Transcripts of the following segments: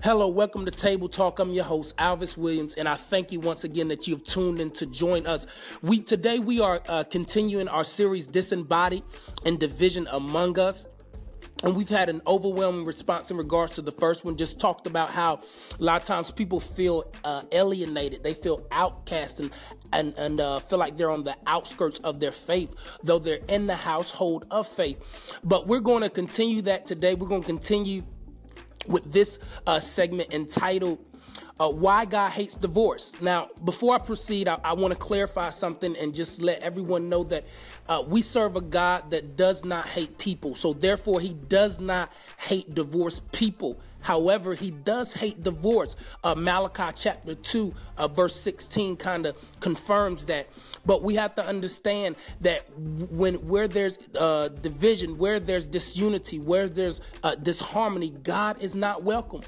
Hello, welcome to Table Talk. I'm your host, Alvis Williams, and I thank you once again that you've tuned in to join us. We today we are uh, continuing our series Disembodied and Division Among Us and we've had an overwhelming response in regards to the first one just talked about how a lot of times people feel uh, alienated they feel outcast and and, and uh, feel like they're on the outskirts of their faith though they're in the household of faith but we're going to continue that today we're going to continue with this uh, segment entitled uh, why God hates divorce. Now, before I proceed, I, I want to clarify something and just let everyone know that uh, we serve a God that does not hate people. So, therefore, He does not hate divorced people. However, he does hate divorce. Uh, Malachi chapter 2, uh, verse 16 kind of confirms that. But we have to understand that when where there's uh, division, where there's disunity, where there's uh, disharmony, God is not welcome.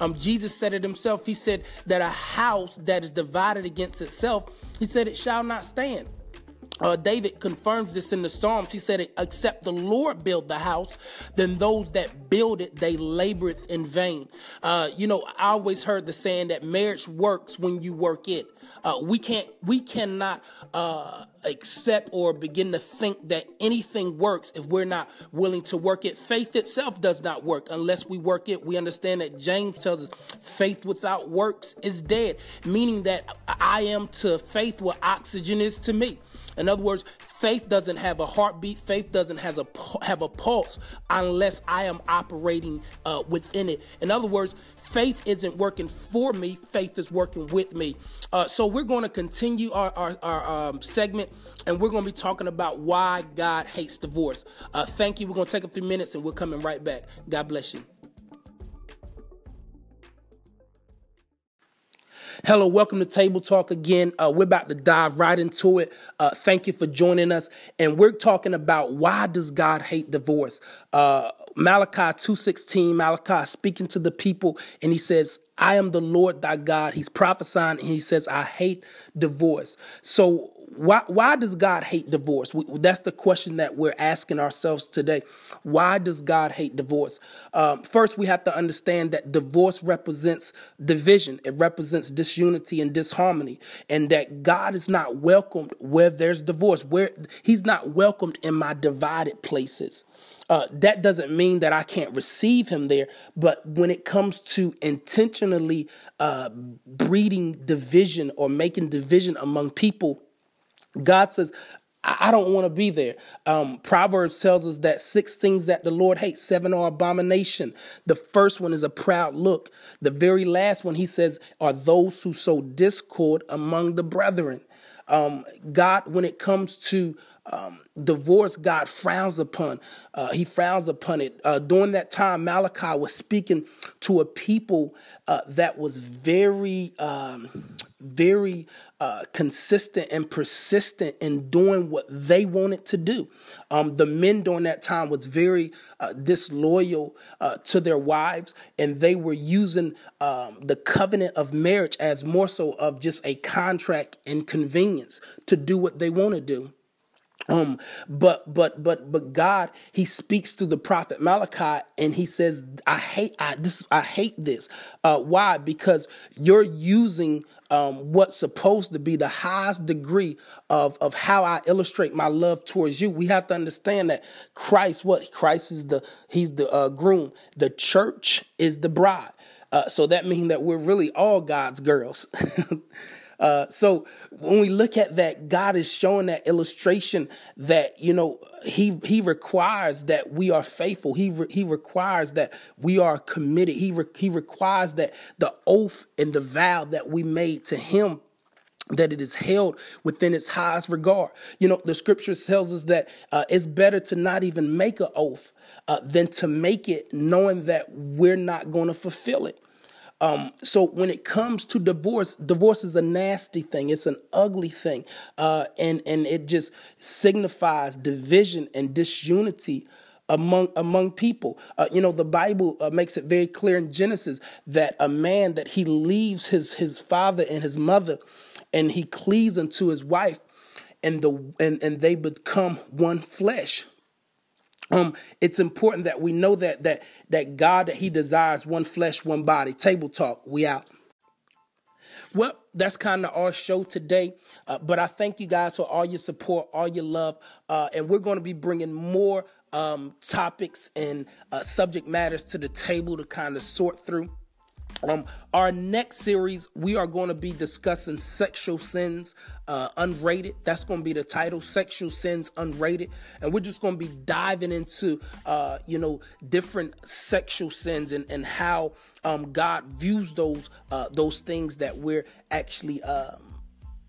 Um, Jesus said it himself. He said that a house that is divided against itself, he said it shall not stand. Uh, David confirms this in the Psalms. He said, Except the Lord build the house, then those that build it, they laboreth in vain. Uh, you know, I always heard the saying that marriage works when you work it. Uh, we can't, we cannot uh, accept or begin to think that anything works if we're not willing to work it. Faith itself does not work unless we work it. We understand that James tells us faith without works is dead, meaning that I am to faith what oxygen is to me. In other words, faith doesn't have a heartbeat. Faith doesn't have a have a pulse unless I am operating uh, within it. In other words, faith isn't working for me. Faith is working with me. Uh, so we're going to continue our our, our um, segment, and we're going to be talking about why God hates divorce. Uh, thank you. We're going to take a few minutes, and we're coming right back. God bless you. Hello, welcome to Table Talk again. Uh, we're about to dive right into it. Uh, thank you for joining us, and we're talking about why does God hate divorce? Uh, Malachi two sixteen, Malachi speaking to the people, and he says, "I am the Lord thy God." He's prophesying, and he says, "I hate divorce." So why why does God hate divorce? We, that's the question that we're asking ourselves today. Why does God hate divorce? Um, first, we have to understand that divorce represents division. It represents disunity and disharmony, and that God is not welcomed where there's divorce. Where He's not welcomed in my divided places. Uh, that doesn't mean that I can't receive him there, but when it comes to intentionally uh, breeding division or making division among people, God says, I don't want to be there. Um, Proverbs tells us that six things that the Lord hates, seven are abomination. The first one is a proud look. The very last one, he says, are those who sow discord among the brethren. Um, God, when it comes to um, divorce, God frowns upon. Uh, he frowns upon it. Uh, during that time, Malachi was speaking to a people uh, that was very, um, very uh, consistent and persistent in doing what they wanted to do. Um, the men during that time was very uh, disloyal uh, to their wives, and they were using um, the covenant of marriage as more so of just a contract and convenience to do what they want to do. Um, but but but but God, He speaks to the prophet Malachi, and He says, "I hate I this I hate this. Uh, why? Because you're using um, what's supposed to be the highest degree of of how I illustrate my love towards you. We have to understand that Christ, what Christ is the He's the uh, groom. The church is the bride. Uh, so that means that we're really all God's girls. Uh, so when we look at that, God is showing that illustration that you know He He requires that we are faithful. He re, He requires that we are committed. He re, He requires that the oath and the vow that we made to Him that it is held within its highest regard. You know, the scripture tells us that uh, it's better to not even make an oath uh, than to make it knowing that we're not going to fulfill it. Um, so when it comes to divorce, divorce is a nasty thing. It's an ugly thing, uh, and and it just signifies division and disunity among among people. Uh, you know, the Bible uh, makes it very clear in Genesis that a man that he leaves his his father and his mother, and he cleaves unto his wife, and the and and they become one flesh. Um, it's important that we know that that that God that He desires one flesh, one body. Table talk. We out. Well, that's kind of our show today. Uh, but I thank you guys for all your support, all your love, uh, and we're going to be bringing more um, topics and uh, subject matters to the table to kind of sort through. Um, our next series, we are going to be discussing sexual sins uh, unrated. That's going to be the title, sexual sins unrated, and we're just going to be diving into, uh, you know, different sexual sins and and how um, God views those uh, those things that we're actually. Um,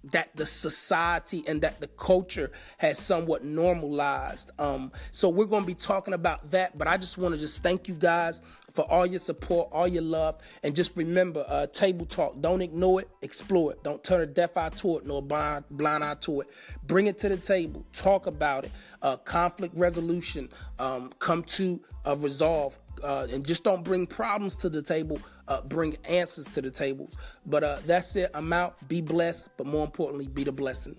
that the society and that the culture has somewhat normalized. Um, so we're going to be talking about that. But I just want to just thank you guys for all your support, all your love, and just remember, uh, table talk. Don't ignore it, explore it. Don't turn a deaf eye to it nor blind, blind eye to it. Bring it to the table. Talk about it. Uh, conflict resolution. Um, come to a resolve, uh, and just don't bring problems to the table. Uh, bring answers to the tables. But uh, that's it. I'm out. Be blessed, but more importantly, be the blessing.